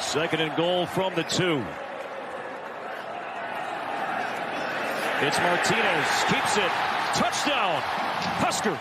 Second and goal from the two. It's Martinez. Keeps it. Touchdown. Huskers.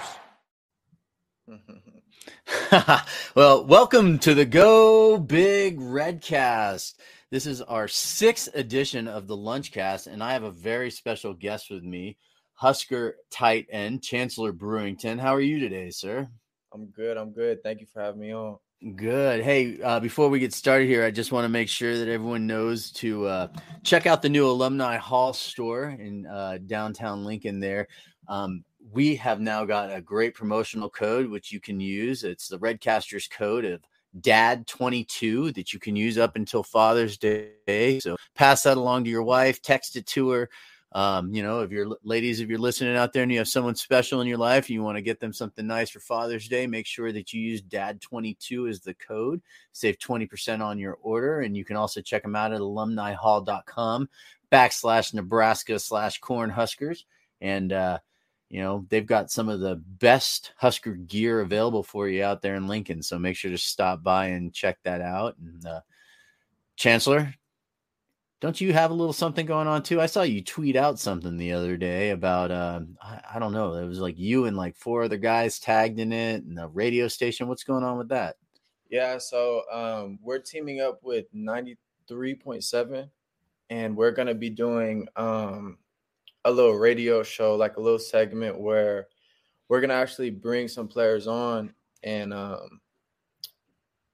well, welcome to the Go Big Redcast. This is our sixth edition of the Lunchcast, and I have a very special guest with me, Husker tight end Chancellor Brewington. How are you today, sir? I'm good. I'm good. Thank you for having me on. Good. Hey, uh, before we get started here, I just want to make sure that everyone knows to uh, check out the new Alumni Hall store in uh, downtown Lincoln. There, um, we have now got a great promotional code which you can use. It's the Redcasters code of Dad22 that you can use up until Father's Day. So pass that along to your wife, text it to her. Um, you know, if you're ladies, if you're listening out there and you have someone special in your life, and you want to get them something nice for Father's Day, make sure that you use dad22 as the code, save 20% on your order. And you can also check them out at alumnihall.com backslash Nebraska slash corn huskers. And, uh, you know, they've got some of the best Husker gear available for you out there in Lincoln. So make sure to stop by and check that out. And, uh, Chancellor, don't you have a little something going on too? I saw you tweet out something the other day about uh, I, I, don't know. It was like you and like four other guys tagged in it and the radio station. What's going on with that? Yeah, so um, we're teaming up with 93.7 and we're gonna be doing um, a little radio show, like a little segment where we're gonna actually bring some players on and um,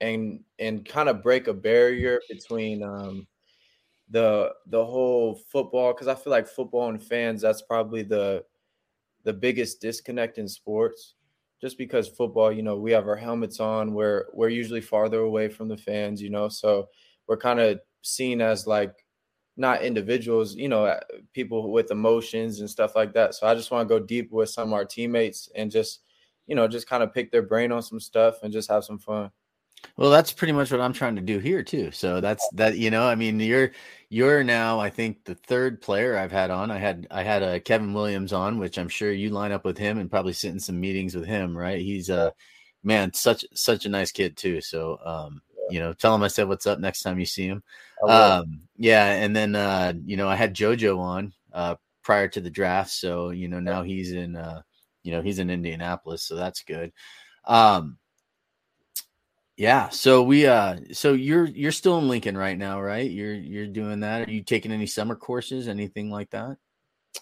and and kind of break a barrier between um, the the whole football because I feel like football and fans that's probably the the biggest disconnect in sports. Just because football, you know, we have our helmets on, we're we're usually farther away from the fans, you know, so we're kind of seen as like not individuals, you know, people with emotions and stuff like that. So I just want to go deep with some of our teammates and just, you know, just kind of pick their brain on some stuff and just have some fun. Well, that's pretty much what I'm trying to do here too. So that's that. You know, I mean, you're you're now, I think, the third player I've had on. I had I had a uh, Kevin Williams on, which I'm sure you line up with him and probably sit in some meetings with him, right? He's a uh, man, such such a nice kid too. So, um, you know, tell him I said what's up next time you see him. Um, yeah, and then uh, you know, I had JoJo on uh, prior to the draft, so you know now he's in, uh, you know, he's in Indianapolis, so that's good. Um, yeah. So we uh so you're you're still in Lincoln right now, right? You're you're doing that. Are you taking any summer courses, anything like that?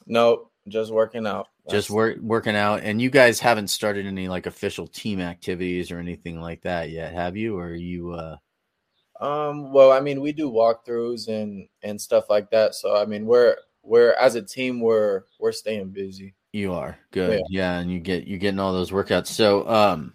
Nope, just working out. Just work working out. And you guys haven't started any like official team activities or anything like that yet, have you? Or you uh um well, I mean, we do walkthroughs and and stuff like that. So I mean, we're we're as a team we're we're staying busy. You are. Good. Yeah, yeah and you get you're getting all those workouts. So um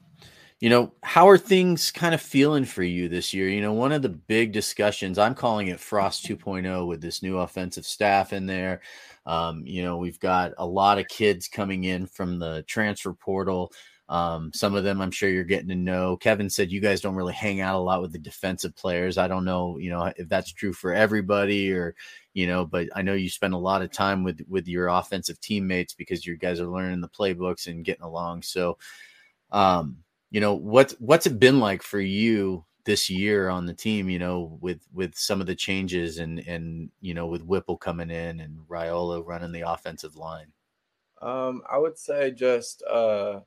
you know, how are things kind of feeling for you this year? You know, one of the big discussions, I'm calling it Frost 2.0 with this new offensive staff in there. Um, you know, we've got a lot of kids coming in from the transfer portal. Um, some of them I'm sure you're getting to know. Kevin said you guys don't really hang out a lot with the defensive players. I don't know, you know, if that's true for everybody or, you know, but I know you spend a lot of time with with your offensive teammates because you guys are learning the playbooks and getting along. So, um, you know what what's it been like for you this year on the team you know with with some of the changes and and you know with whipple coming in and Raiola running the offensive line? Um i would say just uh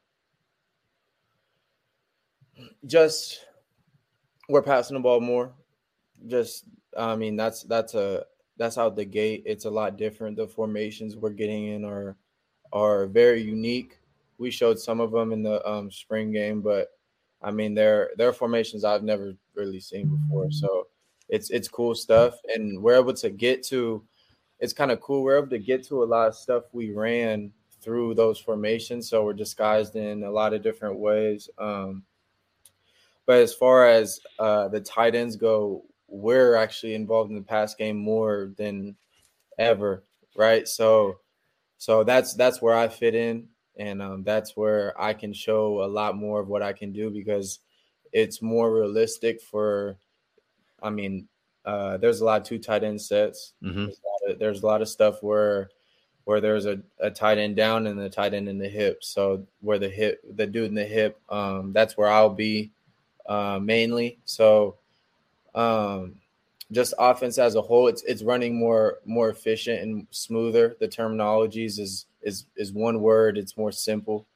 just we're passing the ball more. Just i mean that's that's a that's out the gate. It's a lot different. The formations we're getting in are are very unique we showed some of them in the um, spring game, but I mean, they're they're formations I've never really seen before. So it's it's cool stuff, and we're able to get to. It's kind of cool. We're able to get to a lot of stuff we ran through those formations, so we're disguised in a lot of different ways. Um, but as far as uh, the tight ends go, we're actually involved in the pass game more than ever, right? So, so that's that's where I fit in and um, that's where I can show a lot more of what I can do because it's more realistic for. I mean, uh, there's a lot of two tight end sets. Mm-hmm. There's, a of, there's, a lot of stuff where where there's a, a tight end down and the tight end in the hip. So where the hip, the dude in the hip, um, that's where I'll be. uh, mainly. So, um, just offense as a whole, it's it's running more more efficient and smoother. The terminologies is is is one word. It's more simple.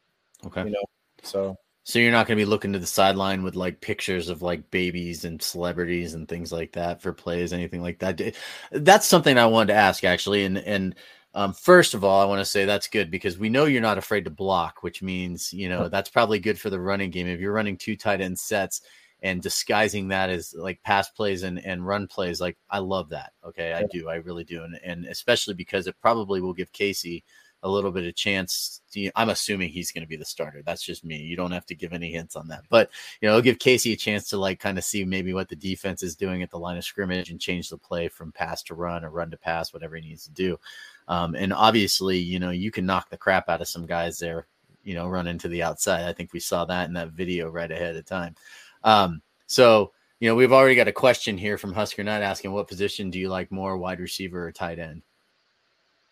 Okay. You know, so so you're not going to be looking to the sideline with like pictures of like babies and celebrities and things like that for plays, anything like that. That's something I wanted to ask actually, and and um, first of all, I want to say that's good because we know you're not afraid to block, which means you know that's probably good for the running game. If you're running two tight end sets and disguising that as like pass plays and, and run plays, like I love that. Okay, I do, I really do, and and especially because it probably will give Casey a little bit of chance. To, I'm assuming he's going to be the starter. That's just me. You don't have to give any hints on that, but you know, give Casey a chance to like kind of see maybe what the defense is doing at the line of scrimmage and change the play from pass to run or run to pass, whatever he needs to do. Um, and obviously, you know, you can knock the crap out of some guys there, you know, run into the outside. I think we saw that in that video right ahead of time. Um, so, you know, we've already got a question here from Husker Nut asking what position do you like more, wide receiver or tight end?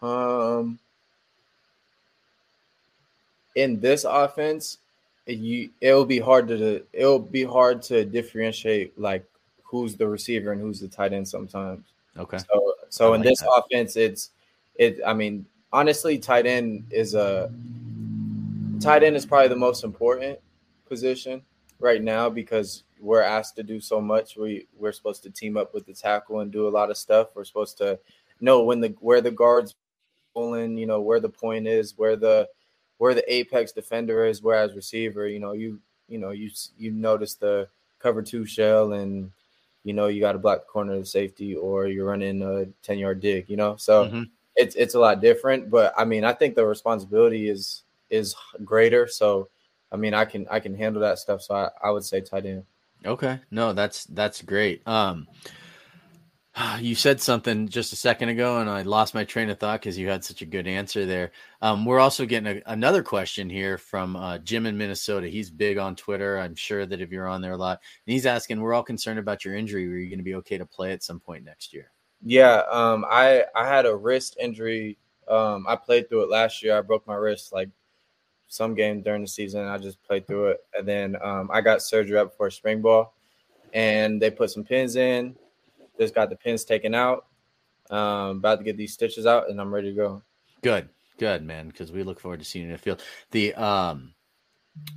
Um, in this offense, you it'll be hard to it'll be hard to differentiate like who's the receiver and who's the tight end sometimes. Okay. So so I in this that. offense, it's it. I mean, honestly, tight end is a tight end is probably the most important position right now because we're asked to do so much. We we're supposed to team up with the tackle and do a lot of stuff. We're supposed to know when the where the guards pulling, you know, where the point is, where the where the apex defender is. Whereas receiver, you know, you you know you you notice the cover two shell and you know you got to block the corner of the safety or you're running a 10 yard dig you know so Mhm. it's it's a lot different but i mean i think the responsibility is is greater so i mean i can i can handle that stuff so i, I would say tight end Okay. No, that's that's great. Um you said something just a second ago and I lost my train of thought because you had such a good answer there. Um, we're also getting a, another question here from uh, Jim in Minnesota. He's big on Twitter. I'm sure that if you're on there a lot, and he's asking, we're all concerned about your injury. Are you going to be okay to play at some point next year? yeah um i i had a wrist injury um i played through it last year i broke my wrist like some game during the season i just played through it and then um i got surgery up before spring ball and they put some pins in just got the pins taken out um about to get these stitches out and i'm ready to go Good, good, man. Because we look forward to seeing you in the field. The um,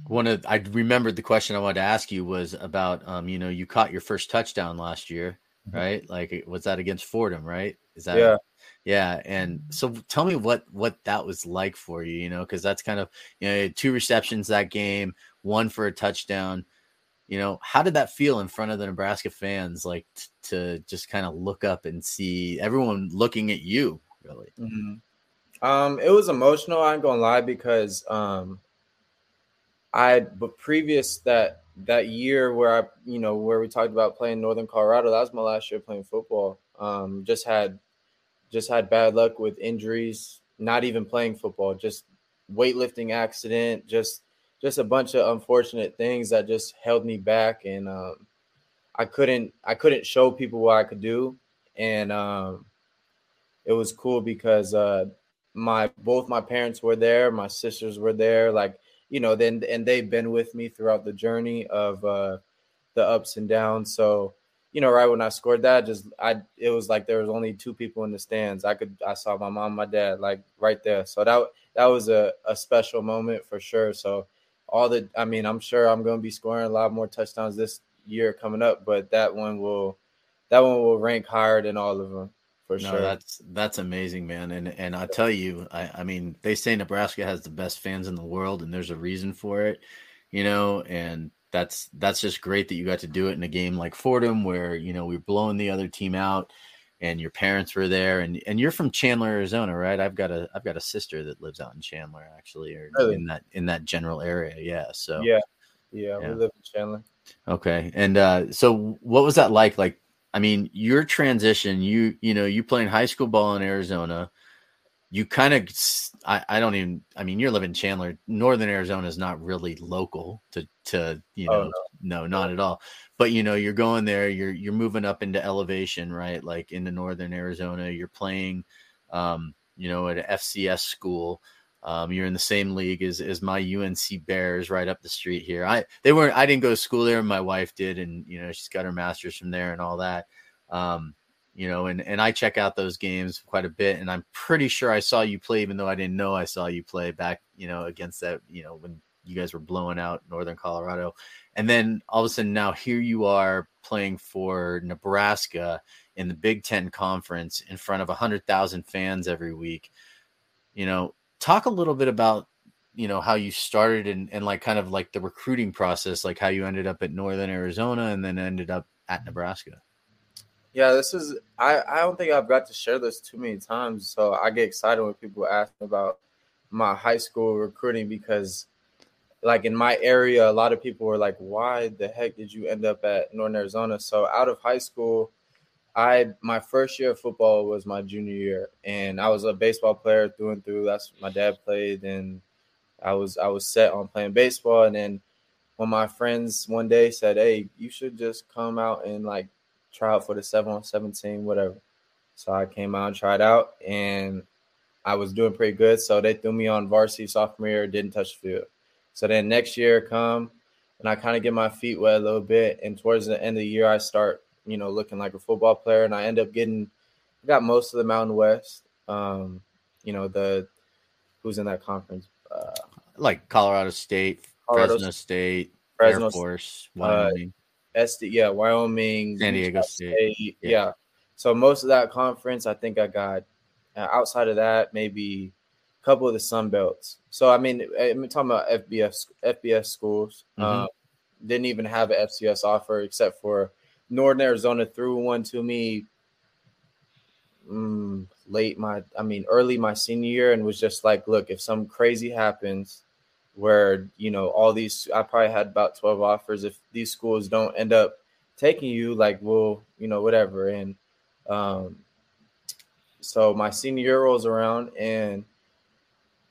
one of I remembered the question I wanted to ask you was about um, you know, you caught your first touchdown last year, right? Like, was that against Fordham, right? Is that Yeah. yeah? And so, tell me what what that was like for you, you know, because that's kind of you know, you two receptions that game, one for a touchdown. You know, how did that feel in front of the Nebraska fans, like t- to just kind of look up and see everyone looking at you, really? Um, it was emotional. i'm gonna lie because um, I but previous that that year where I you know where we talked about playing Northern Colorado, that was my last year playing football. Um, just had just had bad luck with injuries, not even playing football, just weightlifting accident, just just a bunch of unfortunate things that just held me back, and um, I couldn't I couldn't show people what I could do, and um, it was cool because uh, my both my parents were there, my sisters were there, like you know, then and they've been with me throughout the journey of uh, the ups and downs. So you know, right when I scored that, just I it was like there was only two people in the stands. I could I saw my mom, my dad, like right there. So that that was a, a special moment for sure. So all the I mean, I'm sure I'm going to be scoring a lot more touchdowns this year coming up, but that one will that one will rank higher than all of them for No, sure. that's that's amazing, man. And and I tell you, I, I mean, they say Nebraska has the best fans in the world, and there's a reason for it, you know. And that's that's just great that you got to do it in a game like Fordham, where you know we are blowing the other team out, and your parents were there, and and you're from Chandler, Arizona, right? I've got a I've got a sister that lives out in Chandler, actually, or Really? in that in that general area. Yeah. So yeah, yeah, Yeah. we live in Chandler. Okay. And uh so what was that like? Like, I mean, your transition, you you know, you playing high school ball in Arizona, you kind of I, I don't even I mean, you're living in Chandler. Northern Arizona is not really local to to you Oh, know, no, not at all. But you know, you're going there, you're you're moving up into elevation, right? Like into northern Arizona, you're playing um, you know, at a FCS school. Um, you're in the same league as, as my UNC Bears right up the street here. I they weren't I didn't go to school there, my wife did, and you know she's got her master's from there and all that. Um, you know, and and I check out those games quite a bit, and I'm pretty sure I saw you play, even though I didn't know I saw you play back, you know, against that, you know, when you guys were blowing out Northern Colorado, and then all of a sudden now here you are playing for Nebraska in the Big Ten Conference in front of hundred thousand fans every week. You know, talk a little bit about you know how you started and, and like kind of like the recruiting process like how you ended up at northern arizona and then ended up at nebraska yeah this is i i don't think i've got to share this too many times so i get excited when people ask about my high school recruiting because like in my area a lot of people were like why the heck did you end up at northern arizona so out of high school I my first year of football was my junior year, and I was a baseball player through and through. That's my dad played, and I was I was set on playing baseball. And then when my friends one day said, "Hey, you should just come out and like try out for the seven on seventeen, whatever," so I came out and tried out, and I was doing pretty good. So they threw me on varsity sophomore year, didn't touch the field. So then next year come, and I kind of get my feet wet a little bit, and towards the end of the year, I start you know, looking like a football player. And I end up getting, got most of the Mountain West. Um, you know, the who's in that conference? Uh, like Colorado State, Colorado Fresno State, Fresno, Air Force, uh, Wyoming. Uh, SD, yeah, Wyoming, San Diego State. State yeah. yeah. So most of that conference, I think I got. Uh, outside of that, maybe a couple of the Sun Belts. So I mean, I'm talking about FBS FBS schools. Mm-hmm. Um, didn't even have an FCS offer except for Northern Arizona threw one to me mm, late my, I mean, early my senior year, and was just like, look, if some crazy happens, where you know all these, I probably had about twelve offers. If these schools don't end up taking you, like, we'll, you know, whatever. And um, so my senior year rolls around, and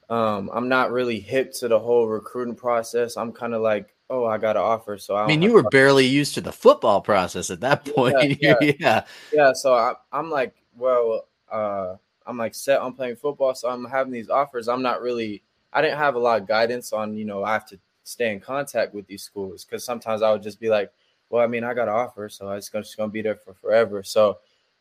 um, I'm not really hip to the whole recruiting process. I'm kind of like oh, I got an offer. So I, I mean, you were barely used to the football process at that point. Yeah, yeah. yeah. yeah. So I, I'm like, well, uh, I'm like set on playing football. So I'm having these offers. I'm not really, I didn't have a lot of guidance on, you know, I have to stay in contact with these schools because sometimes I would just be like, well, I mean, I got an offer, so it's just gonna be there for forever. So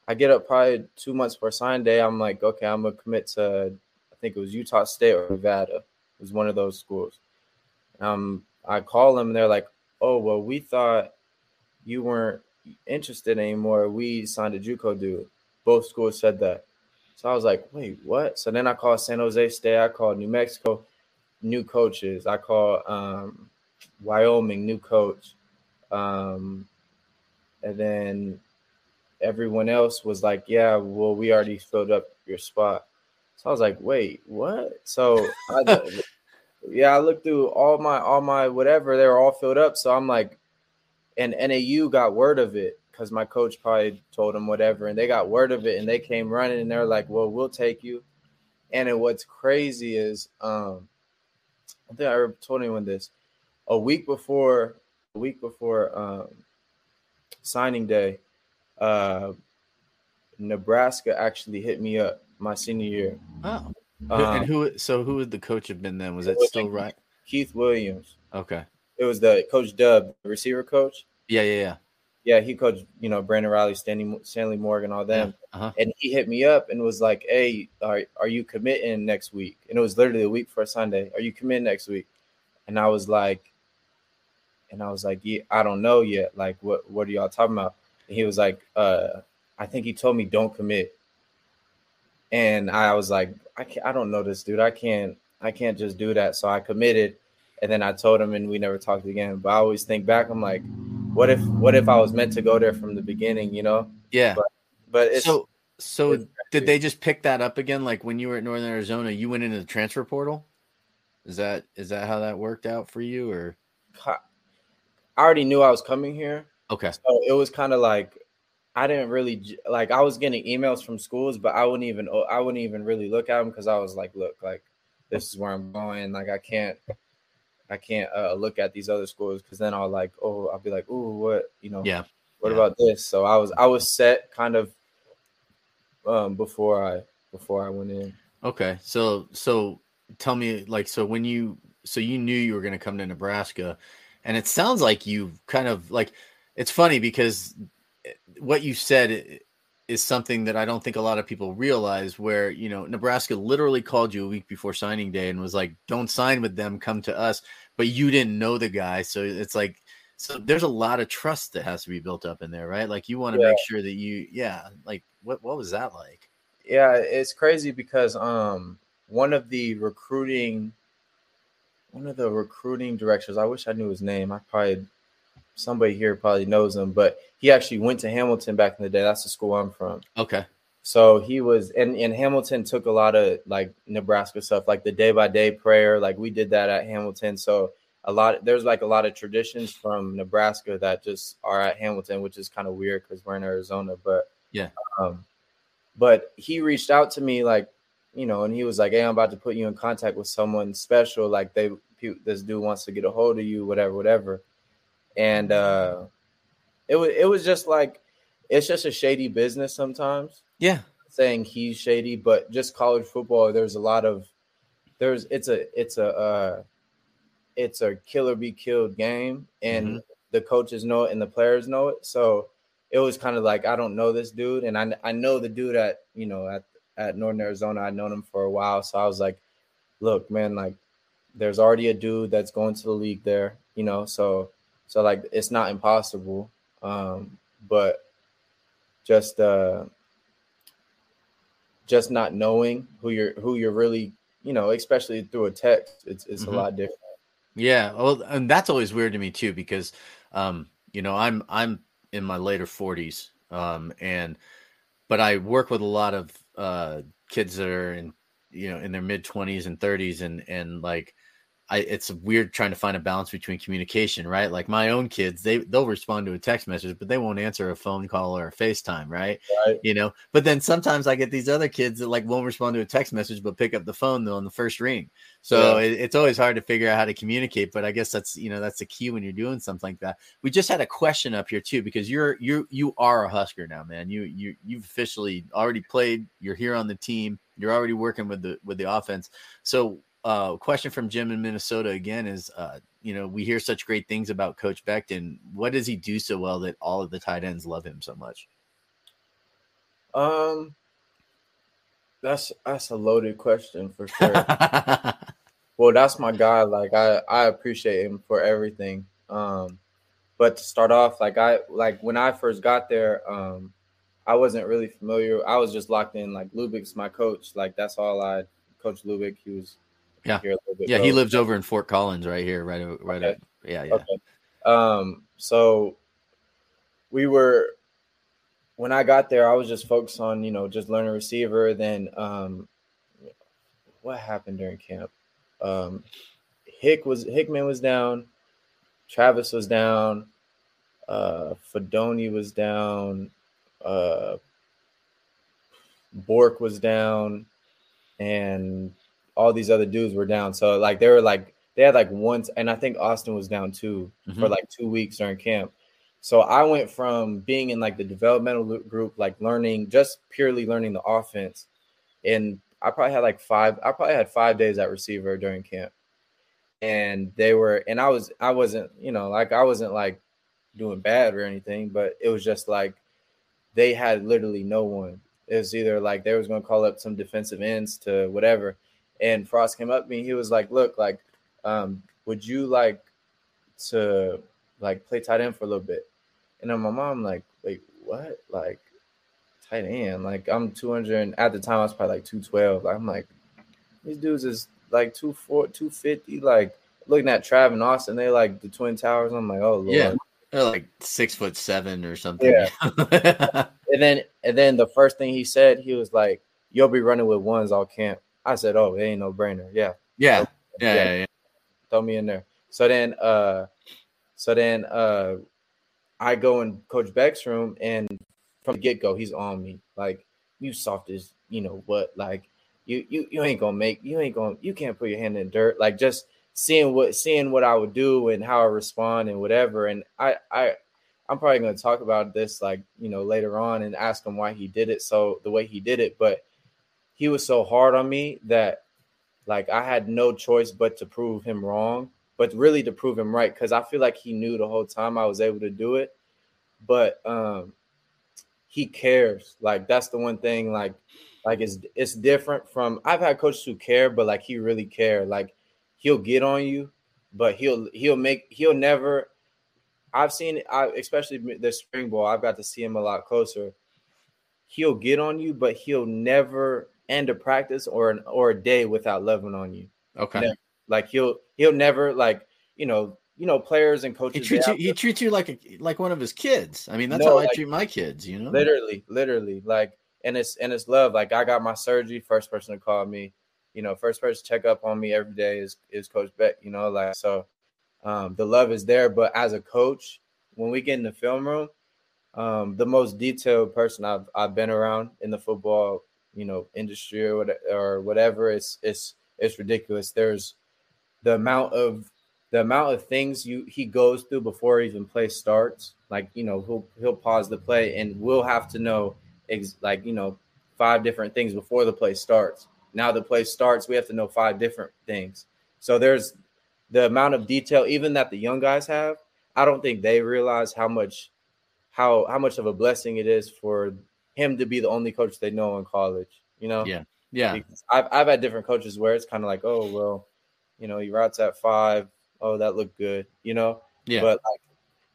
I get up probably two months for sign day. I'm like, okay, I'm gonna commit to, I think it was Utah State or Nevada. It was one of those schools. Um, I call them and they're like, "Oh, well, we thought you weren't interested anymore. We signed a JUCO dude." Both schools said that. So I was like, "Wait, what?" So then I called San Jose State. I called New Mexico, new coaches. I called um, Wyoming, new coach, um, and then everyone else was like, "Yeah, well, we already filled up your spot." So I was like, "Wait, what?" So I, yeah, I looked through all my all my whatever, they were all filled up. So I'm like, and NAU got word of it because my coach probably told them whatever, and they got word of it and they came running and they're like, Well, we'll take you. And it, what's crazy is um I think I ever told anyone this a week before a week before um signing day, uh Nebraska actually hit me up my senior year. Oh. Um, and who? So who would the coach have been then? Was it, still right? Keith Williams. Okay. It was the coach Dub, the receiver coach. Yeah, yeah, yeah. Yeah, he coached, you know, Brandon Reilly, Stanley, Stanley Morgan, all them. Yeah. Uh-huh. And he hit me up and was like, "Hey, are, are you committing next week?" And it was literally a week for Sunday. Are you committing next week? And I was like, and I was like, yeah, I don't know yet. Like, what what are y'all talking about? And he was like, uh, I think he told me don't commit. And I was like, I can't, I don't know this dude. I can't I can't just do that. So I committed, and then I told him, and we never talked again. But I always think back. I'm like, what if what if I was meant to go there from the beginning? You know? Yeah. But, but so so did they just pick that up again? Like when you were at Northern Arizona, you went into the transfer portal. Is that is that how that worked out for you, or? I already knew I was coming here. Okay. So it was kind of like I didn't really like I was getting emails from schools, but I wouldn't even I wouldn't even really look at them because I was like, look, like this is where I'm going. Like I can't I can't uh, look at these other schools because then I'll like, oh, I'll be like, oh, what you know? Yeah. What yeah. about this? So I was I was set kind of um before I before I went in. Okay, so so tell me like so when you so you knew you were going to come to Nebraska, and it sounds like you kind of like it's funny because eh, what you said is something that I don't think a lot of people realize. Where you know Nebraska literally called you a week before signing day and was like, "Don't sign with them, come to us," but you didn't know the guy, so it's like. So there's a lot of trust that has to be built up in there, right? Like you want to Yeah. make sure that you, yeah. Like what what was that like? yeah it's crazy because um one of the recruiting one of the recruiting directors i wish i knew his name i probably somebody here probably knows him but he actually went to hamilton back in the day that's the school i'm from Okay. so he was and, and hamilton took a lot of like nebraska stuff like the day by day prayer like we did that at hamilton so a lot there's like a lot of traditions from nebraska that just are at hamilton which is kind of weird because we're in arizona but Yeah. um but he reached out to me like you know and he was like hey i'm about to put you in contact with someone special like they this dude wants to get a hold of you whatever whatever and uh it was it was just like it's just a shady business sometimes Yeah. saying he's shady but just college football there's a lot of there's it's a it's a uh it's a killer be killed game and the coaches know it and the players know it so it was kind of like I don't know this dude, and I I know the dude at you know at at Northern Arizona. I'd known him for a while, so I was like, look, man, like there's already a dude that's going to the league there, you know, so so like it's not impossible, um, but just uh just not knowing who you're who you're really you know especially through a text it's it's Mhm. a lot different Yeah, well, and that's always weird to me too because, um, you know, I'm I'm in my later 40s, um, and but I work with a lot of uh, kids that are in, you know, in their mid 20s and 30s, and and like, I it's weird trying to find a balance between communication, right? Like my own kids, they they'll respond to a text message, but they won't answer a phone call or a FaceTime, right? right You know, but then sometimes I get these other kids that like won't respond to a text message but pick up the phone though on the first ring. So it, it's always hard to figure out how to communicate, but I guess that's you know that's the key when you're doing something like that. We just had a question up here too because you're you you are a Husker now, man. You you you've officially already played. You're here on the team. You're already working with the with the offense. So, uh, question from Jim in Minnesota again is, uh, you know, we hear such great things about Coach Beckton. What does he do so well that all of the tight ends love him so much? um that's that's a loaded question for sure. Well that's my guy. Like i i appreciate him for everything. Um but to start off like i like when i first got there um i wasn't really familiar. I was just locked in like lubick's my coach. Like that's all i coach lubick he was Yeah. here a little bit yeah, he lives over in Fort Collins, right here, right, right. Okay. Yeah, yeah. Okay. Um, so we were when I got there, I was just focused on, you know, just learning receiver. Then um what happened during camp? Um Hick was Hickman was down, Travis was down, uh Fidone was down, uh Bork was down, and all these other dudes were down. So like they were like they had like once, and I think Austin was down too for Mhm. like two weeks during camp. So I went from being in like the developmental group, like learning just purely learning the offense, and I probably had like five. I probably had five days at receiver during camp, and they were, and I was, I wasn't, you know, like I wasn't like doing bad or anything, but it was just like they had literally no one. It was either like they was going to call up some defensive ends to whatever, and Frost came up to me. He was like, "Look, like, um, would you like to like play tight end for a little bit?" And then my mom like, "Wait, what? Like tight end? Like I'm 200 and at the time I was probably like 212. Like, I'm like, these dudes is like 24, 250. Like looking at Trav and Austin, they like the Twin Towers. I'm like, oh lord. Yeah. They're like six foot seven or something. Yeah. And then and then the first thing he said, he was like, "You'll be running with ones all camp." I said, "Oh, it ain't no brainer." Yeah, yeah. Yeah. Yeah. yeah. throw me in there. So then, uh, so then, uh, I go in Coach Beck's room, and from the get go, he's on me like, "You soft as you know what? Like, you you you ain't gonna make you ain't gonna you can't put your hand in dirt. Like, just seeing what seeing what I would do and how I respond and whatever. And I I I'm probably gonna talk about this like you know later on and ask him why he did it so the way he did it, but he was so hard on me that like I had no choice but to prove him wrong, but really to prove him right because I feel like he knew the whole time I was able to do it. But um he cares. Like that's the one thing. Like like it's it's different from I've had coaches who care, but like he really care. Like he'll get on you, but he'll he'll make he'll never. I've seen I especially the spring ball. I've got to see him a lot closer. He'll get on you, but he'll never end a practice or an or a day without loving on you. Okay. Never. Like he'll he'll never like you know you know players and coaches. He treats you he treats you like a like one of his kids. I mean that's No, how like- I treat my kids. You know. literally literally like and it's and it's love like i got my surgery first person to call me you know first person to check up on me every day is is coach beck you know like so um the love is there but as a coach when we get in the film room um the most detailed person i've i've been around in the football you know industry or whatever, or whatever it's it's it's ridiculous. There's the amount of the amount of things you he goes through before even play starts. Like you know he'll he'll pause the play and we'll have to know ex- like you know five different things before the play starts. Now the play starts we have to know five different things. So there's the amount of detail even that the young guys have i don't think they realize how much how how much of a blessing it is for him to be the only coach they know in college you know Yeah. Yeah. because I've I've had different coaches where it's kind of like, oh well, you know, he routes at five. Oh, that looked good, you know. Yeah. But like,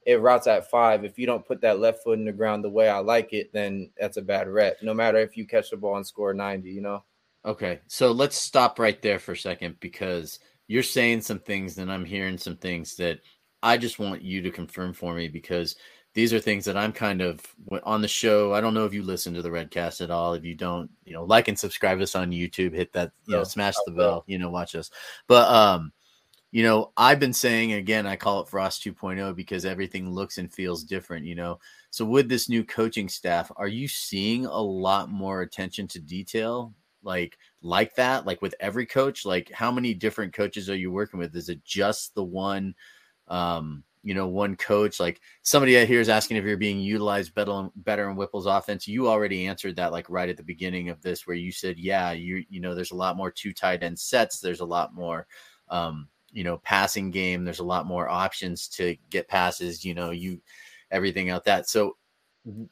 it routes at five. If you don't put that left foot in the ground the way I like it, then that's a bad rep. No matter if you catch the ball and score ninety, you know. Okay, so let's stop right there for a second because you're saying some things and I'm hearing some things that I just want you to confirm for me because these are things that I'm kind of on the show. I don't know if you listen to the Redcast at all. If you don't, you know, like and subscribe us on YouTube, hit that, you know, smash the bell, you know, watch us. But um, you know, I've been saying again, I call it Frost 2.0 because everything looks and feels different, you know. So with this new coaching staff, are you seeing a lot more attention to detail? Like like that, like with every coach, like how many different coaches are you working with? Is it just the one um, you know, one coach? Like somebody out here is asking if you're being utilized better better in Whipple's offense. You already answered that like right at the beginning of this, where you said, Yeah, you you know, there's a lot more two tight end sets, there's a lot more um you know passing game there's a lot more options to get passes you know you everything out that so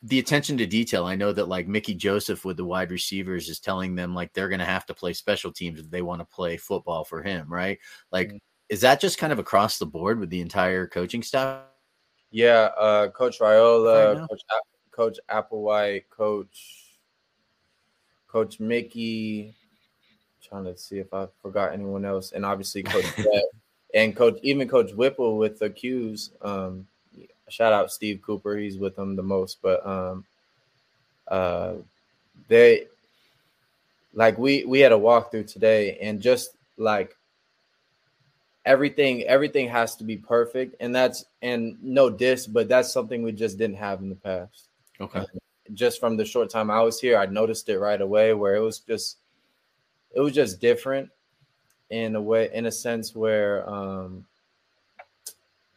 the attention to detail i know that like mickey joseph with the wide receivers is telling them like they're going to have to play special teams if they want to play football for him right like Mhm. Is that just kind of across the board with the entire coaching staff Yeah, uh, Coach Raiola. Coach Coach Applewhite, Coach Coach Mickey. Trying to see if I forgot anyone else, and obviously Coach Brett and Coach even Coach Whipple with the Qs. Um, shout out Steve Cooper, he's with them the most, but um, uh, they like we we had a walkthrough today, and just like everything everything has to be perfect and that's and no diss but that's something we just didn't have in the past okay just from the short time i was here i noticed it right away where it was just it was just different in a way in a sense where um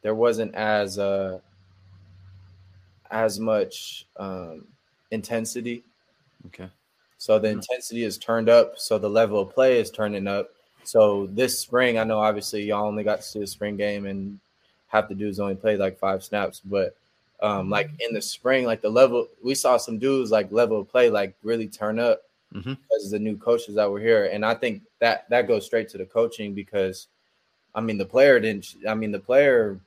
there wasn't as uh as much um intensity okay so the Mhm. intensity is turned up. So the level of play is turning up. So this spring, I know obviously y'all only got to see the spring game and half the dudes only played like five snaps. But um, like in the spring, like the level we saw some dudes like level of play like really turn up Mhm. because of the new coaches that were here. And I think that that goes straight to the coaching because I mean the player didn't I mean the player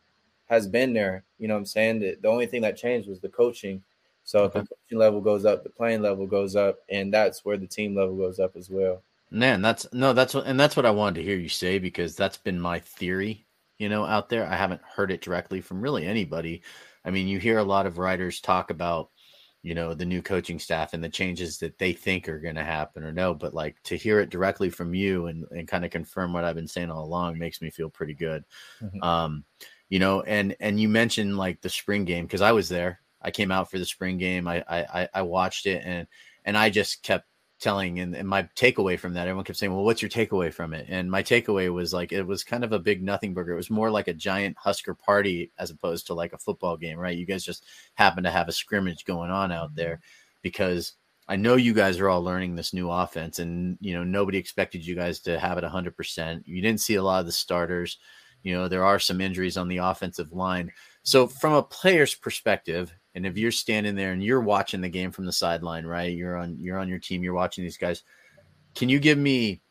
has been there. You know what I'm saying? The, the only thing that changed was the coaching. So if the coaching level goes up, the playing level goes up, and that's where the team level goes up as well. Man, that's no, that's what, and that's what I wanted to hear you say because that's been my theory, you know, out there. I haven't heard it directly from really anybody. I mean, you hear a lot of writers talk about, you know, the new coaching staff and the changes that they think are going to happen or no, but like to hear it directly from you and, and kind of confirm what I've been saying all along makes me feel pretty good. Mhm. Um, you know, and and you mentioned like the spring game because I was there. I came out for the spring game. I I I watched it and and I just kept telling and, and my takeaway from that everyone kept saying well what's your takeaway from it and my takeaway was like it was kind of a big nothing burger it was more like a giant husker party as opposed to like a football game right you guys just happen to have a scrimmage going on out there mm-hmm. because I know you guys are all learning this new offense, and you know nobody expected you guys to have it 100. percent You didn't see a lot of the starters. You know there are some injuries on the offensive line. So from a player's perspective, and if you're standing there and you're watching the game from the sideline, right? You're on you're on your team. You're watching these guys. Can you give me?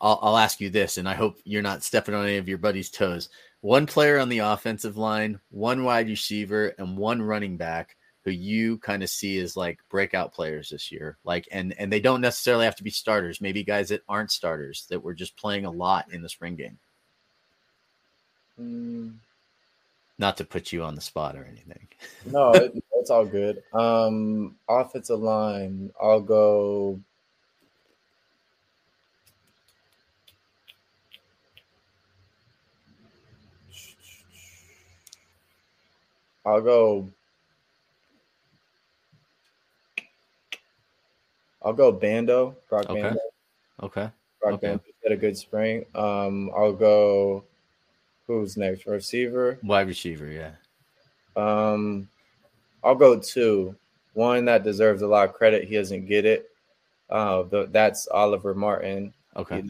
I'll, I'll ask you this, and I hope you're not stepping on any of your buddies' toes. One player on the offensive line, one wide receiver, and one running back who you kind of see as like breakout players this year like and and they don't necessarily have to be starters maybe guys that aren't starters that were just playing a lot in the spring game Mm, not to put you on the spot or anything no, it, it's all good. Um, offensive line, I'll go. I'll go. I'll go Bando, Broc Okay. Bando. okay Broc Okay. Bando had a good spring. Um, I'll go. Who's next? Receiver. wide receiver yeah Um, I'll go two. One that deserves a lot of credit. He doesn't get it. Uh, the, that's Oliver Martin. Okay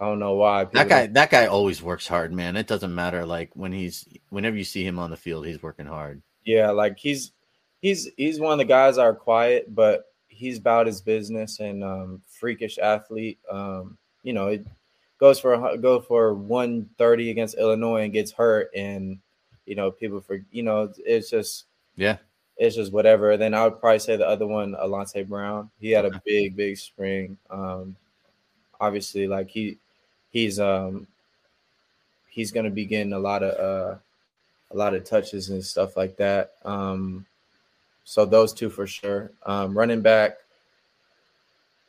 I don't know why. that guy that guy always works hard man it doesn't matter like when he's whenever you see him on the field he's working hard Yeah, like he's he's he's one of the guys that are quiet, but he's about his business and um, freakish athlete. Um, you know, it goes for a go for one thirty against Illinois and gets hurt, and you know people for you know it's just yeah it's just whatever. Then I would probably say the other one, Alante Brown. He had a big, big spring. Um, obviously, like he, he's um, he's gonna be getting a lot of uh, a lot of touches and stuff like that. Um, so those two for sure. Um, running back.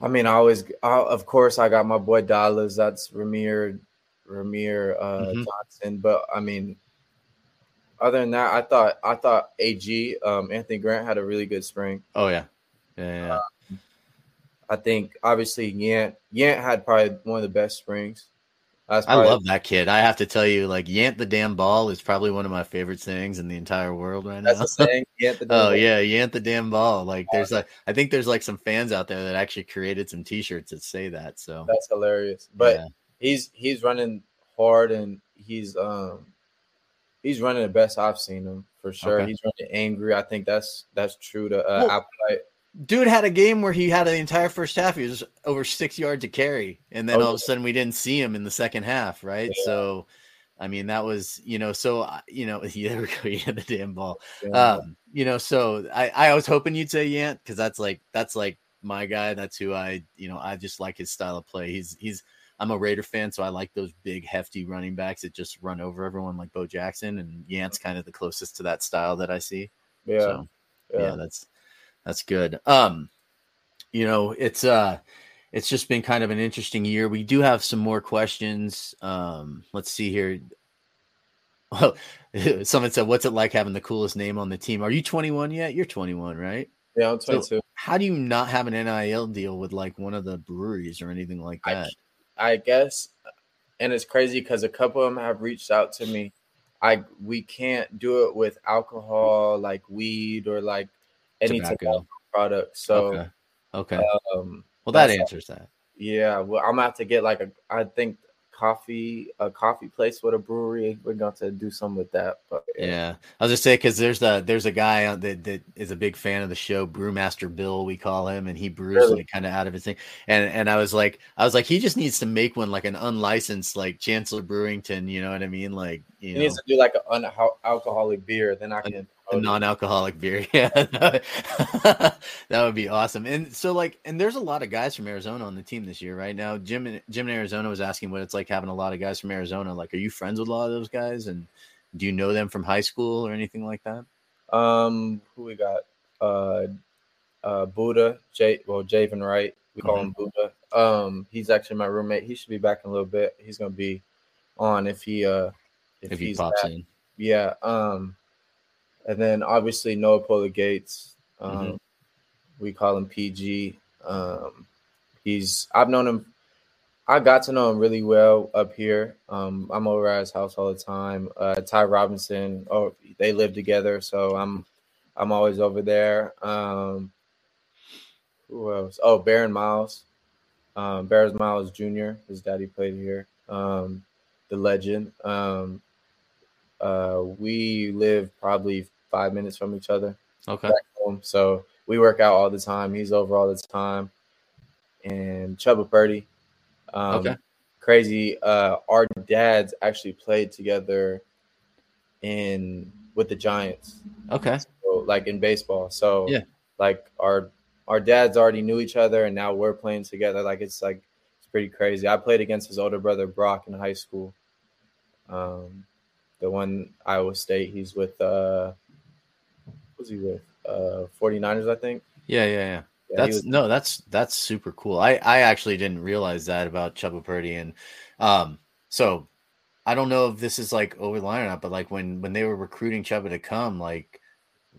I mean, I always, I, of course, I got my boy Dollars. That's Rahmir, Rahmir uh, Mhm. Johnson. But I mean, other than that, I thought I thought AG um, Anthony Grant had a really good spring. oh yeah yeah, yeah, yeah. I think obviously Yant Yant had probably one of the best springs. That's I love that kid. I have to tell you, like Yant the damn ball is probably one of my favorite things in the entire world right that's now. the saying. Yant the oh yeah, Yant the damn ball. Like there's like I think there's like some fans out there that actually created some T-shirts that say that. So that's hilarious. But yeah. he's he's running hard and he's um he's running the best I've seen him for sure. Okay. He's running angry. I think that's that's true to uh, Well- appetite. Dude had a game where he had the entire first half. He was over six yards to carry, and then Oh, all of a sudden we didn't see him in the second half. Right. Yeah. So. I mean that was you know so uh, you know yeah there we go yeah the damn ball Yeah. um you know so i i was hoping you'd say yant because that's like that's like my guy that's who i you know i just like his style of play he's he's i'm a raider fan so i like those big hefty running backs that just run over everyone like bo jackson and yant's kind of the closest to that style that i see yeah, so yeah. yeah. that's that's good. Um you know it's uh it's just been kind of an interesting year. We do have some more questions. Um let's see here. Well someone said what's it like having the coolest name on the team? Are you 21 yet? You're 21 right? Yeah, I'm So- 22. how do you not have an nil deal with like one of the breweries or anything like I that? I guess, and it's crazy because a couple of them have reached out to me. I we can't do it with alcohol like weed or like any tobacco product. So, okay okay um, well that answers that yeah, well, I'm gonna have to get like a I think coffee a coffee place with a brewery. We're going to do something with that. But Yeah, I was just say because there's a there's a guy that that is a big fan of the show, Brewmaster Bill, we call him, and he brews Really? like kind of out of his thing. And and I was like, I was like, he just needs to make one like an unlicensed like Chancellor Brewington, you know what I mean? Like you he know, needs to do like an unalcoholic beer. Then I can a non-alcoholic beer. Yeah, that would be awesome. And so like, and there's a lot of guys from Arizona on the team this year, right now. Jim in Jim in Arizona was asking what it's like having a lot of guys from Arizona. Like, are you friends with a lot of those guys, and do you know them from high school or anything like that? Um, who we got? Uh, uh, Buddha, J. Well, Javin Wright. We call him Buddha. Um, he's actually my roommate. He should be back in a little bit. He's gonna be on if he uh if, If he pops back. in. Yeah. Um, and then obviously Noah Pola Gates. Um, Mhm. we call him PG. Um, he's I've known him. I got to know him really well up here. Um, I'm over at his house all the time. Uh, Ty Robinson. Oh, they live together, so I'm I'm always over there. Um, who else? Oh, Barron Miles, um, Barron Miles Jr. His daddy played here. Um, the legend. Um, uh, we live probably five minutes from each other. Okay. So we work out all the time. He's over all the time. And Chubba Purdy. Um, Okay. Crazy. Uh, our dads actually played together in with the Giants Okay. so, like in baseball. So Yeah. like our our dads already knew each other, and now we're playing together. Like it's like it's pretty crazy. I played against his older brother Brock in high school. Um, the one Iowa State. He's with uh, who's he with? Uh, 49ers, I think. Yeah, yeah, yeah. Yeah, that's was- no, that's that's super cool. I I actually didn't realize that about Chubba Purdy, and um, so I don't know if this is like over the line or not, but like when when they were recruiting Chubba to come, like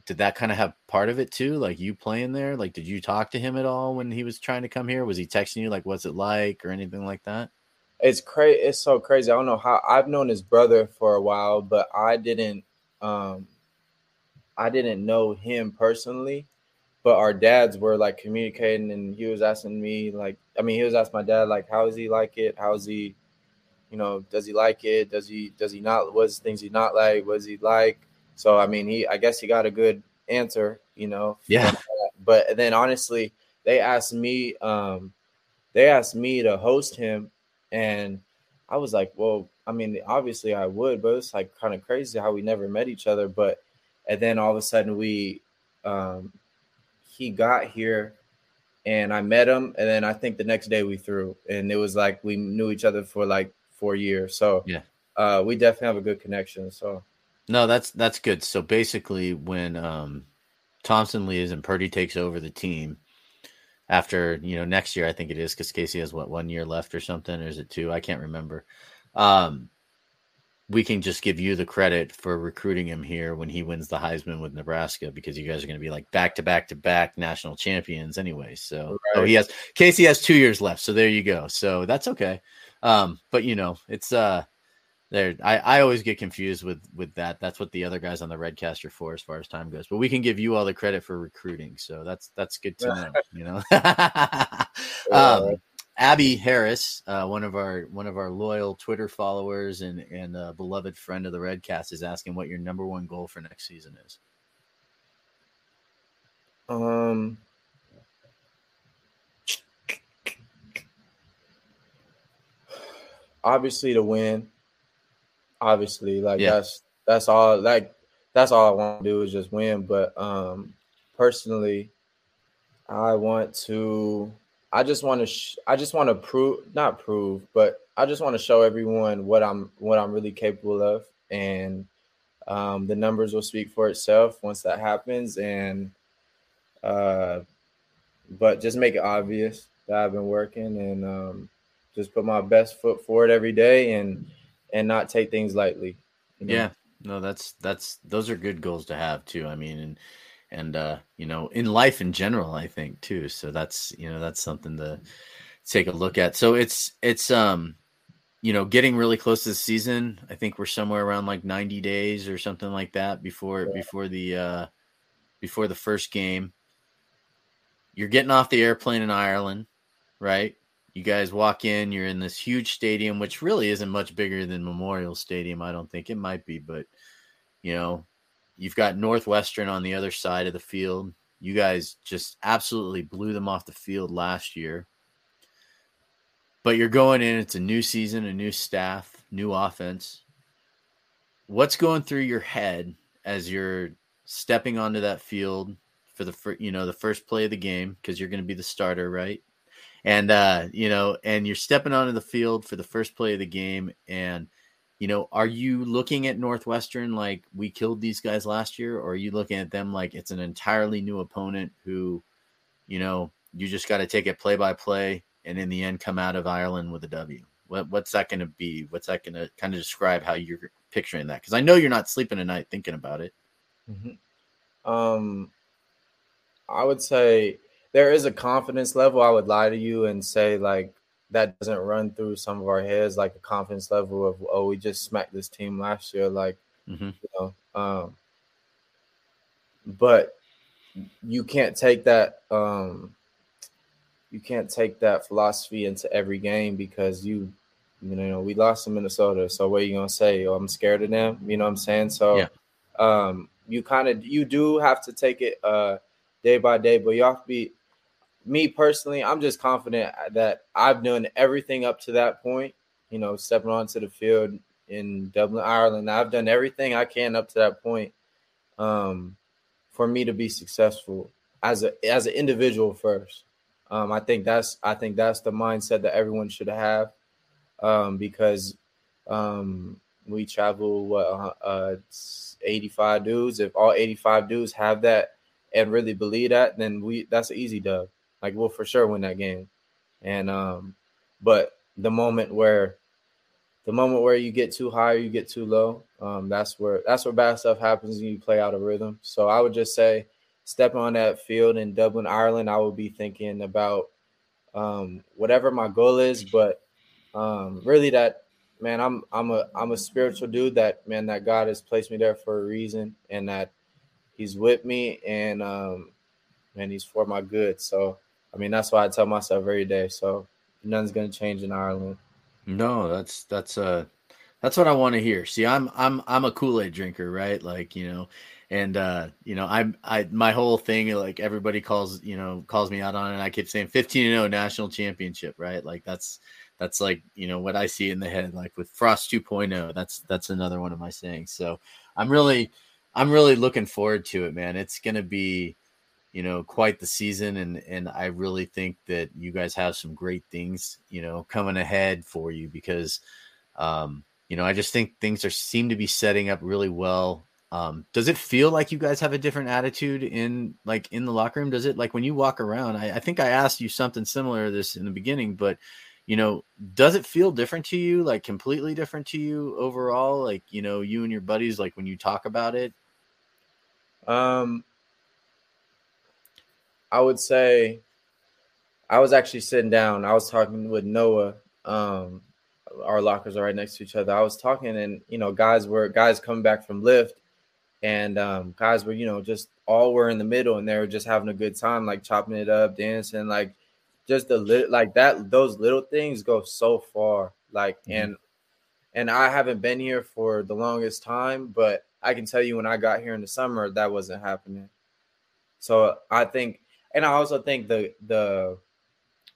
did that kind of have part of it too? Like you playing there, like did you talk to him at all when he was trying to come here? Was he texting you like what's it like or anything like that? it's crazy. It's so crazy. I don't know how. I've known his brother for a while, but I didn't. Um, I didn't know him personally, but our dads were like communicating, and he was asking me like, I mean, he was asking my dad like, how is he like it? How is he? You know, does he like it? Does he? Does he not? What's things he not like? What does he like? So I mean, he. I guess he got a good answer. You know. Yeah. But then honestly, they asked me. Um, they asked me to host him and I was like, well, I mean, obviously I would, but it's like kind of crazy how we never met each other. But and then all of a sudden we um he got here and I met him, and then I think the next day we threw, and it was like we knew each other for like four years. So Yeah. uh we definitely have a good connection. So No, that's that's good. So basically, when um, Thompson leaves and Purdy takes over the team after you know next year, I think it is because Casey has what one year left or something, or is it two? I can't remember. Um, we can just give you the credit for recruiting him here when he wins the Heisman with Nebraska because you guys are going to be like back to back to back national champions anyway. So oh, he has Casey has two years left, so there you go. So that's okay. Um, but you know, it's uh there I, I always get confused with with that that's what the other guys on the redcast are for as far as time goes but we can give you all the credit for recruiting so that's that's good to know you know um, abby harris uh, one of our one of our loyal twitter followers and and a beloved friend of the redcast is asking what your number one goal for next season is um obviously to win. Obviously, like Yeah. that's that's all like that's all I want to do is just win. But um personally, I want to I just want to sh- I just want to prove not prove, but I just want to show everyone what I'm what I'm really capable of and um the numbers will speak for itself once that happens and uh but just make it obvious that I've been working and um just put my best foot forward every day and and not take things lightly. you know? Yeah, no, that's that's those are good goals to have too. I mean, and and uh, you know, in life in general, I think too. So that's you know that's something to take a look at. So it's it's um, you know, getting really close to the season. I think we're somewhere around like ninety days or something like that before Yeah. before the uh before the first game. You're getting off the airplane in Ireland, right? You guys walk in, you're in this huge stadium, which really isn't much bigger than Memorial Stadium. I don't think it might be, but you know, you've got Northwestern on the other side of the field. You guys just absolutely blew them off the field last year. But you're going in, it's a new season, a new staff, new offense. What's going through your head as you're stepping onto that field for the fir- you know the first play of the game because you're going to be the starter, right? And uh, you know, and you're stepping onto the field for the first play of the game, and you know, are you looking at Northwestern like we killed these guys last year, or are you looking at them like it's an entirely new opponent who, you know, you just got to take it play by play, and in the end, come out of Ireland with a W? What, what's that going to be? What's that going to kind of describe how you're picturing that? Because I know you're not sleeping at night thinking about it. Mhm. Um, I would say there is a confidence level. I would lie to you and say like that doesn't run through some of our heads, like a confidence level of oh, we just smacked this team last year, like Mhm. you know. Um, but you can't take that. Um, you can't take that philosophy into every game because you you know we lost to Minnesota. So what are you gonna say? Oh, I'm scared of them. You know what I'm saying? So Yeah. um, you kind of you do have to take it uh, day by day, but you have to be. Me personally, I'm just confident that I've done everything up to that point. You know, stepping onto the field in Dublin, Ireland. I've done everything I can up to that point um, for me to be successful as a as an individual first. Um, I think that's I think that's the mindset that everyone should have um, because um, we travel what uh, uh, 85 dudes. If all 85 dudes have that and really believe that, then we that's an easy dub. Like we'll for sure win that game. And um, but the moment where the moment where you get too high or you get too low, um, that's where that's where bad stuff happens and you play out of rhythm. So I would just say stepping on that field in Dublin, Ireland, I would be thinking about um, whatever my goal is, but um, really that man, I'm I'm a I'm a spiritual dude that man that God has placed me there for a reason and that He's with me and um, and He's for my good. So I mean that's why I tell myself every day. So nothing's gonna change in Ireland. No, that's that's uh that's what I want to hear. See, I'm I'm I'm a Kool-Aid drinker, right? Like, you know, and uh, you know, I'm I my whole thing, like everybody calls, you know, calls me out on it, and I keep saying 15 and 0 national championship, right? Like that's that's like, you know, what I see in the head, like with Frost 2.0. That's that's another one of my sayings. So I'm really I'm really looking forward to it, man. It's gonna be you know quite the season and and i really think that you guys have some great things you know coming ahead for you because um you know i just think things are seem to be setting up really well. Um does it feel like you guys have a different attitude in like in the locker room? Does it like when you walk around i, I think i asked you something similar this in the beginning but you know does it feel different to you like completely different to you overall? Like you know you and your buddies like when you talk about it? Um, I would say I was actually sitting down. I was talking with Noah. Um, our lockers are right next to each other. I was talking, and you know, guys were guys coming back from lift, and um, guys were you know just all were in the middle, and they were just having a good time, like chopping it up, dancing, like just the lit like that. Those little things go so far. Like, Mhm. and and I haven't been here for the longest time, but I can tell you when I got here in the summer, that wasn't happening. So I think, and I also think the the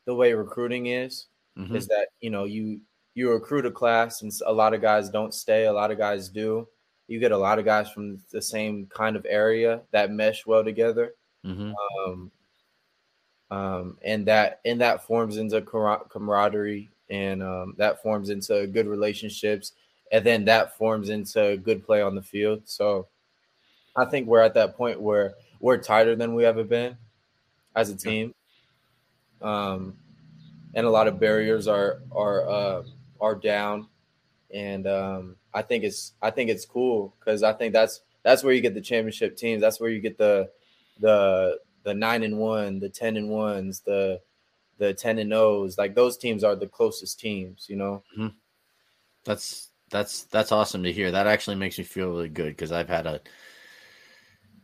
the way recruiting is Mhm. is that you know you you recruit a class, and a lot of guys don't stay, a lot of guys do. You get a lot of guys from the same kind of area that mesh well together, Mhm. um, um, and that and that forms into camaraderie, and um, that forms into good relationships, and then that forms into good play on the field. So I think we're at that point where we're tighter than we ever been as a team, um, and a lot of barriers are are uh, are down, and um, I think it's I think it's cool because I think that's that's where you get the championship teams. That's where you get the the the nine and one, the ten and ones, the the ten and O's. Like those teams are the closest teams, you know. That's that's that's awesome to hear. That actually makes me feel really good because I've had a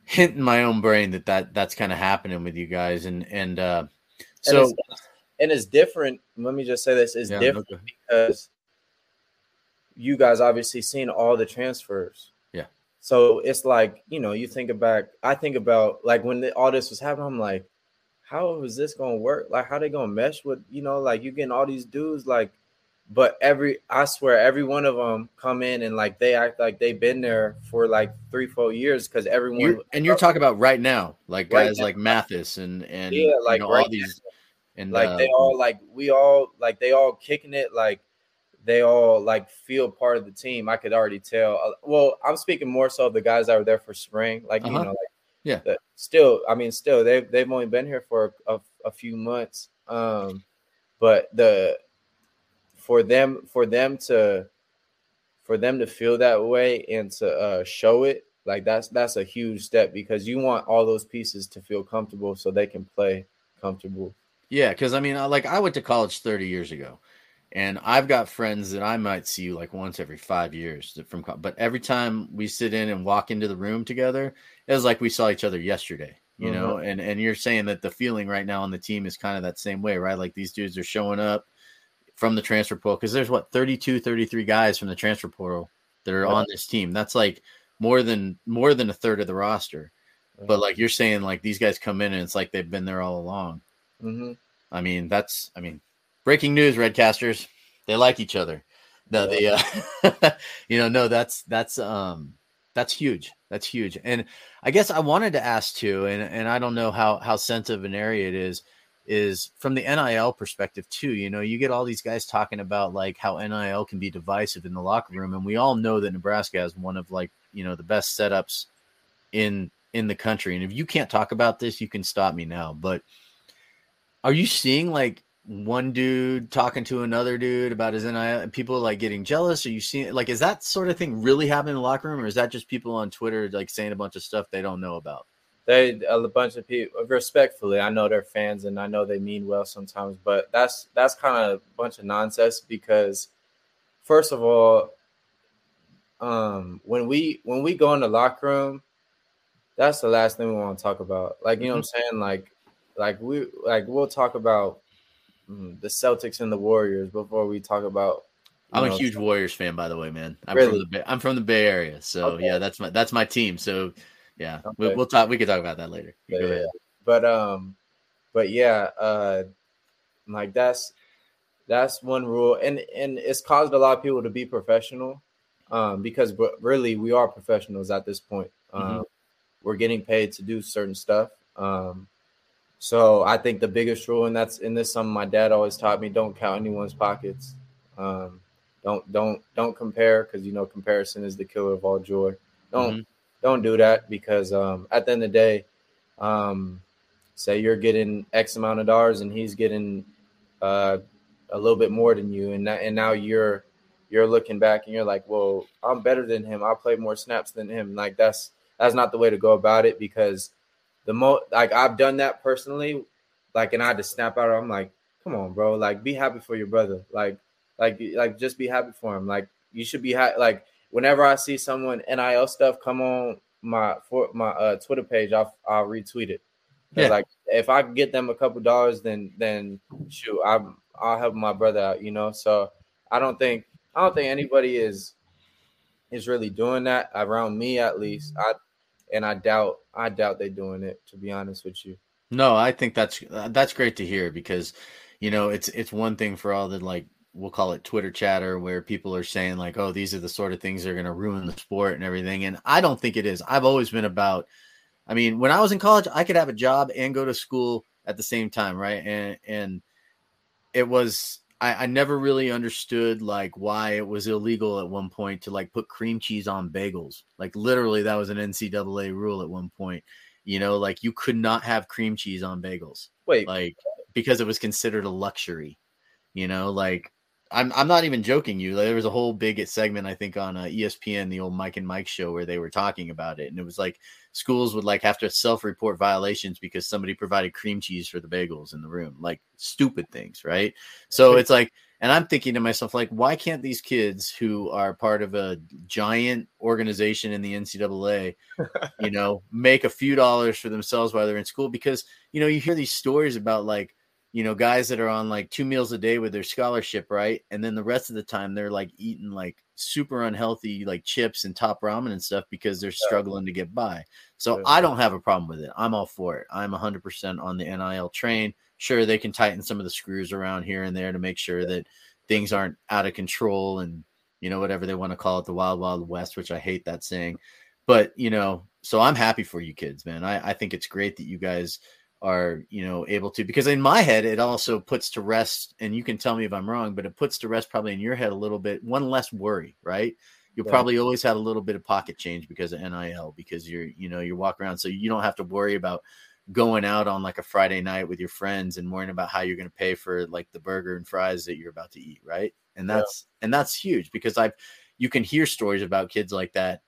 hint in my own brain that, that that's kind of happening with you guys, and and uh, And so it's, and it's different. Let me just say this: is yeah, different okay. because you guys obviously seen all the transfers. Yeah. So it's like you know, you think about. I think about like when the, all this was happening. I'm like, how is this gonna work? Like, how they gonna mesh with you know, like you getting all these dudes like. But every, I swear, every one of them come in and like they act like they've been there for like three, four years because everyone. You're, and you're talking about right now, like Right guys now. like Mathis and and Yeah, like you know, right all these and like uh, they all like we all like they all kicking it like they all like feel part of the team i could already tell Uh, well i'm speaking more so of the guys that were there for spring like you Uh-huh. know like Yeah. the- still i mean still they've, they've only been here for a, a few months um but the for them for them to for them to feel that way and to uh show it like that's that's a huge step because you want all those pieces to feel comfortable so they can play comfortable Yeah, because I mean, like I went to college 30 years ago, and I've got friends that I might see like once every five years from. But every time we sit in and walk into the room together, it was like we saw each other yesterday. you mm-hmm. know, and and you're saying that the feeling right now on the team is kind of that same way, right? Like these dudes are showing up from the transfer portal because there's what 32, 33 guys from the transfer portal that are on this team. That's like more than more than a third of the roster. But like you're saying, like these guys come in and it's like they've been there all along. Mm-hmm. I mean, that's I mean, breaking news, Redcasters. They like each other. No, yeah. they uh, you know, no, that's that's um that's huge. That's huge. And I guess I wanted to ask too, and and I don't know how how sensitive an area it is, is from the NIL perspective too. You know, you get all these guys talking about like how NIL can be divisive in the locker room, and we all know that Nebraska has one of like you know the best setups in in the country. And if you can't talk about this, you can stop me now. But are you seeing like one dude talking to another dude about his NIL, people like getting jealous? Are you seeing like is that sort of thing really happening in the locker room, or is that just people on Twitter like saying a bunch of stuff they don't know about? They a bunch of people respectfully. I know they're fans and I know they mean well sometimes, but that's that's kind of a bunch of nonsense because first of all, um, when we when we go in the locker room, that's the last thing we want to talk about. Like you know mm-hmm. what I'm saying, like like we like we'll talk about mm, the Celtics and the Warriors before we talk about. I'm know, a huge. Warriors fan, by the way, man. I'm really? from the Bay, I'm from the Bay Area, so okay. yeah, that's my that's my team. So yeah, okay. we'll, we'll, talk. We can talk about that later. Yeah, yeah. But um, but yeah, uh, like that's that's one rule, and and it's caused a lot of people to be professional, um, because really we are professionals at this point. Um, mm-hmm. we're getting paid to do certain stuff. Um, so I think the biggest rule, and that's and this something my dad always taught me: don't count anyone's pockets. Um, don't don't don't compare because you know comparison is the killer of all joy. Don't mm-hmm. Don't do that because um, at the end of the day, um, say you're getting X amount of dollars and he's getting uh, a little bit more than you, and that, and now you're you're looking back and you're like, well, I'm better than him. I play more snaps than him. Like that's that's not the way to go about it because the most like I've done that personally, like, and I to snap out. I'm like, come on, bro, like, be happy for your brother, like, like, like, just be happy for him. Like, you should be happy. Like, whenever I see someone nil stuff come on my for my uh, Twitter page, I'll I'll retweet it. Yeah. Like, if I get them a couple dollars, then then shoot, I'm I'll help my brother out, you know. So I don't think I don't think anybody is is really doing that around me at least. I and I doubt I doubt they're doing it to be honest with you. No, I think that's that's great to hear because you know it's it's one thing for all the like we'll call it Twitter chatter where people are saying like oh these are the sort of things that are going to ruin the sport and everything and I don't think it is. I've always been about I mean when I was in college I could have a job and go to school at the same time, right? And and it was I, I never really understood like why it was illegal at one point to like put cream cheese on bagels. Like literally, that was an NCAA rule at one point. You know, like you could not have cream cheese on bagels. Wait, like because it was considered a luxury. You know, like I'm I'm not even joking you. There was a whole big segment I think on uh, ESPN, the old Mike and Mike show, where they were talking about it, and it was like schools would like have to self-report violations because somebody provided cream cheese for the bagels in the room, like stupid things, right? So it's like, and I'm thinking to myself, like, why can't these kids who are part of a giant organization in the NCAA, you know, make a few dollars for themselves while they're in school? Because you know, you hear these stories about like you know, guys that are on like two meals a day with their scholarship, right? And then the rest of the time they're like eating like super unhealthy like chips and top ramen and stuff because they're struggling to get by. So yeah. I don't have a problem with it. I'm all for it. I'm 100% on the NIL train. Sure, they can tighten some of the screws around here and there to make sure that things aren't out of control and, you know, whatever they want to call it, the wild, wild west, which I hate that saying. But, you know, so I'm happy for you kids, man. I, I think it's great that you guys – are you know able to because in my head it also puts to rest and you can tell me if i'm wrong but it puts to rest probably in your head a little bit one less worry right you'll yeah. probably always have a little bit of pocket change because of nil because you're you know you walk around so you don't have to worry about going out on like a friday night with your friends and worrying about how you're going to pay for like the burger and fries that you're about to eat right and that's yeah. and that's huge because i've you can hear stories about kids like that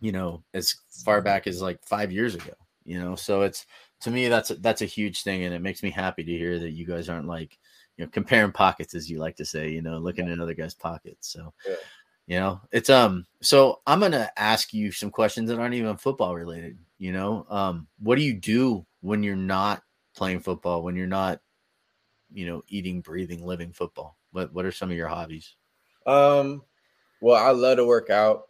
you know as far back as like five years ago you know so it's to me that's a, that's a huge thing and it makes me happy to hear that you guys aren't like you know comparing pockets as you like to say you know looking yeah. at other guys pockets so yeah. you know it's um so i'm gonna ask you some questions that aren't even football related You know, um, what do you do when you're not playing football? When you're not, you know, eating, breathing, living football? What What are some of your hobbies? Um, well, I love to work out.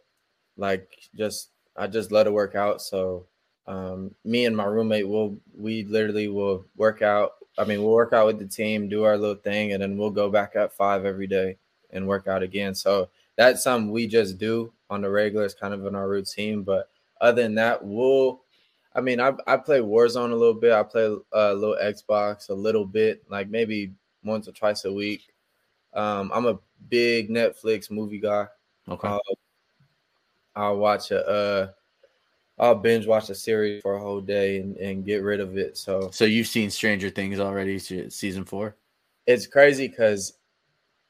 Like, just I just love to work out. So, um, me and my roommate will we literally will work out. I mean, we'll work out with the team, do our little thing, and then we'll go back at five every day and work out again. So that's something we just do on the regular. It's kind of in our routine. But other than that, we'll. I mean, I I play Warzone a little bit. I play a little Xbox a little bit, like maybe once or twice a week. Um, I'm a big Netflix movie guy. Okay. I'll, I'll watch a uh, I'll binge watch a series for a whole day and, and get rid of it. So so you've seen Stranger Things already, season four? It's crazy because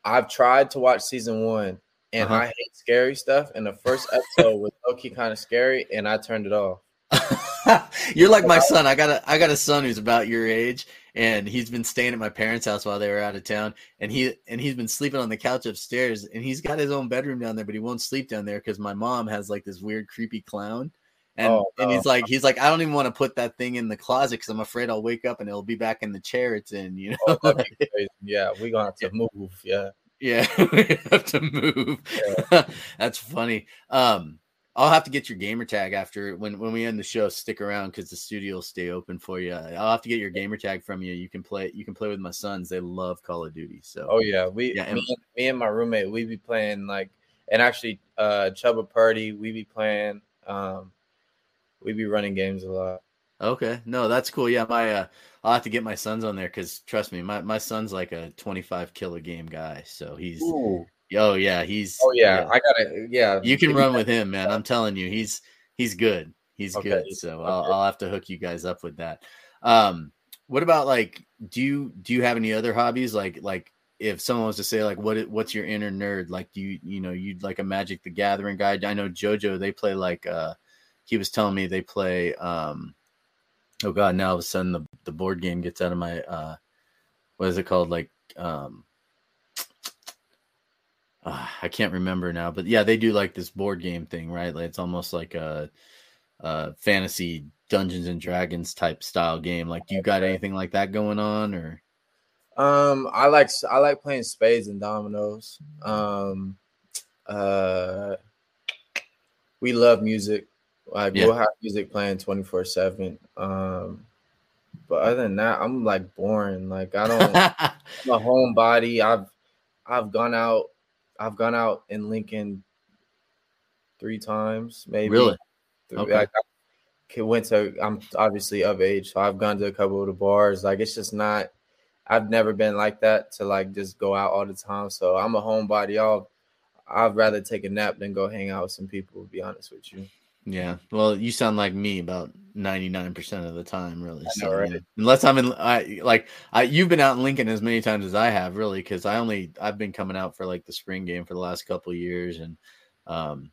I've tried to watch season one and uh-huh. I hate scary stuff. And the first episode was okay, kind of scary, and I turned it off. You're like my son. I got a I got a son who's about your age, and he's been staying at my parents' house while they were out of town. And he and he's been sleeping on the couch upstairs, and he's got his own bedroom down there, but he won't sleep down there because my mom has like this weird creepy clown. And, oh, and he's like he's like I don't even want to put that thing in the closet because I'm afraid I'll wake up and it'll be back in the chair it's in. You know. Oh, yeah, we're gonna have to move. Yeah. Yeah, we have to move. Yeah. That's funny. Um, I'll have to get your gamer tag after when when we end the show. Stick around because the studio will stay open for you. I'll have to get your gamer tag from you. You can play. You can play with my sons. They love Call of Duty. So. Oh yeah, we yeah, me, and, me and my roommate we be playing like and actually uh Chubba Purdy we be playing. Um, we be running games a lot. Okay, no, that's cool. Yeah, my uh, I'll have to get my sons on there because trust me, my my son's like a twenty five killer game guy. So he's Ooh. Oh yeah, he's. Oh yeah, yeah. I gotta. Yeah, you can run with him, man. I'm telling you, he's he's good. He's okay. good. So okay. I'll, I'll have to hook you guys up with that. Um, what about like, do you do you have any other hobbies? Like like if someone was to say like, what what's your inner nerd? Like, do you you know you'd like a Magic the Gathering guy? I know JoJo they play like. uh He was telling me they play. um Oh God! Now all of a sudden the the board game gets out of my. uh What is it called? Like. um uh, I can't remember now, but yeah, they do like this board game thing, right? Like it's almost like a, a fantasy Dungeons and Dragons type style game. Like, do you got anything like that going on, or? Um, I like I like playing spades and dominoes. Um, uh, we love music. Like yeah. we'll have music playing twenty four seven. Um, but other than that, I'm like boring. Like I don't. I'm a homebody. I've I've gone out I've gone out in Lincoln three times, maybe. Really? Okay. Like, I went to. I'm obviously of age, so I've gone to a couple of the bars. Like it's just not. I've never been like that to like just go out all the time. So I'm a homebody. I'll. I'd rather take a nap than go hang out with some people. To be honest with you. Yeah. Well, you sound like me about 99% of the time, really. Know, so, right? unless I'm in, I like, I, you've been out in Lincoln as many times as I have, really, because I only, I've been coming out for like the spring game for the last couple of years. And, um,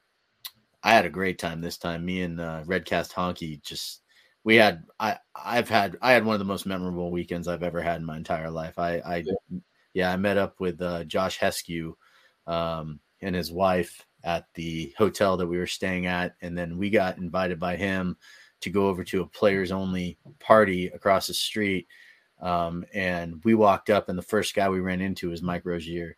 I had a great time this time. Me and uh, Redcast Honky just, we had, I, I've had, I had one of the most memorable weekends I've ever had in my entire life. I, I, yeah, yeah I met up with uh, Josh Heskew, um, and his wife at the hotel that we were staying at. And then we got invited by him to go over to a players only party across the street. Um, and we walked up, and the first guy we ran into was Mike Rozier,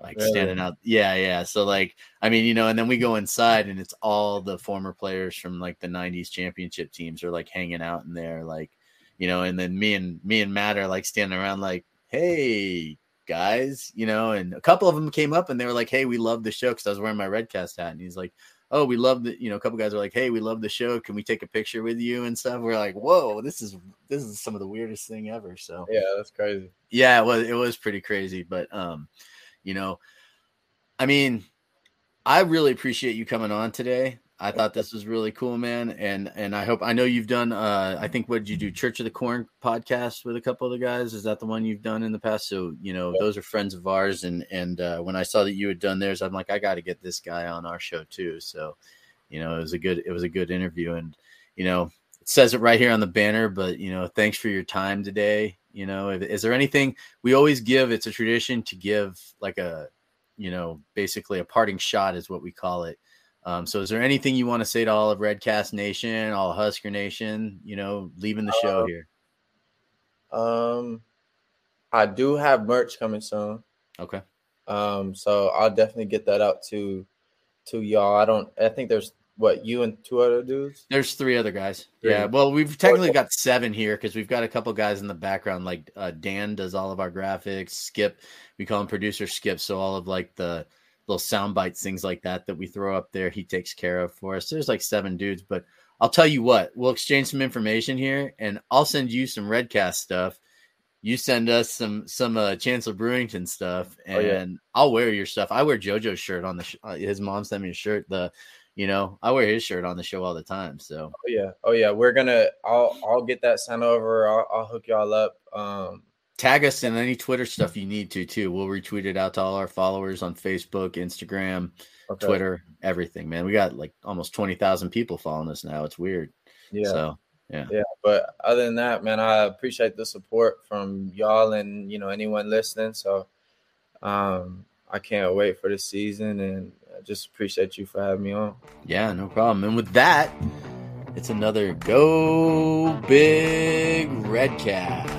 like really? standing out. Yeah, yeah. So, like, I mean, you know, and then we go inside, and it's all the former players from like the 90s championship teams are like hanging out in there, like, you know, and then me and me and Matt are like standing around, like, hey, guys, you know, and a couple of them came up and they were like, Hey, we love the show because I was wearing my Redcast hat. And he's like, Oh, we love the, you know, a couple guys are like, Hey, we love the show. Can we take a picture with you and stuff? We're like, Whoa, this is this is some of the weirdest thing ever. So yeah, that's crazy. Yeah, it was it was pretty crazy. But um, you know, I mean, I really appreciate you coming on today. I thought this was really cool, man. And and I hope I know you've done uh I think what did you do Church of the Corn podcast with a couple of the guys? Is that the one you've done in the past? So, you know, those are friends of ours and and uh when I saw that you had done theirs, I'm like, I gotta get this guy on our show too. So, you know, it was a good it was a good interview and you know, it says it right here on the banner, but you know, thanks for your time today. You know, is there anything we always give? It's a tradition to give like a, you know, basically a parting shot is what we call it Um, so, is there anything you want to say to all of Redcast Nation, all Husker Nation? You know, leaving the show Uh, here. Um, I do have merch coming soon. Okay. Um, so I'll definitely get that out to to y'all. I don't. I think there's what you and two other dudes. There's three other guys. Three. Yeah. Well, we've technically got seven here because we've got a couple guys in the background. Like uh, Dan does all of our graphics. Skip, we call him producer Skip. So all of like the little sound bites, things like that that we throw up there, he takes care of for us. There's like seven dudes, but I'll tell you what, we'll exchange some information here, and I'll send you some Redcast stuff. You send us some some uh, Chancellor Brewington stuff, and Oh, yeah. I'll wear your stuff. I wear JoJo's shirt on the. Sh- uh, his mom sent me a shirt. The, you know, I wear his shirt on the show all the time. So Oh yeah. Oh yeah. We're gonna. I'll I'll get that sent over. I'll, I'll hook y'all up. Um. Tag us in any Twitter stuff you need to too. We'll retweet it out to all our followers on Facebook, Instagram, Okay. Twitter, everything. Man, we got like almost twenty thousand people following us now. It's weird. Yeah. So Yeah. Yeah. But other than that, man, I appreciate the support from y'all and you know anyone listening. So, um, I can't wait for the season, and I just appreciate you for having me on. yeah, no problem. And with that, it's another Go Big Redcast.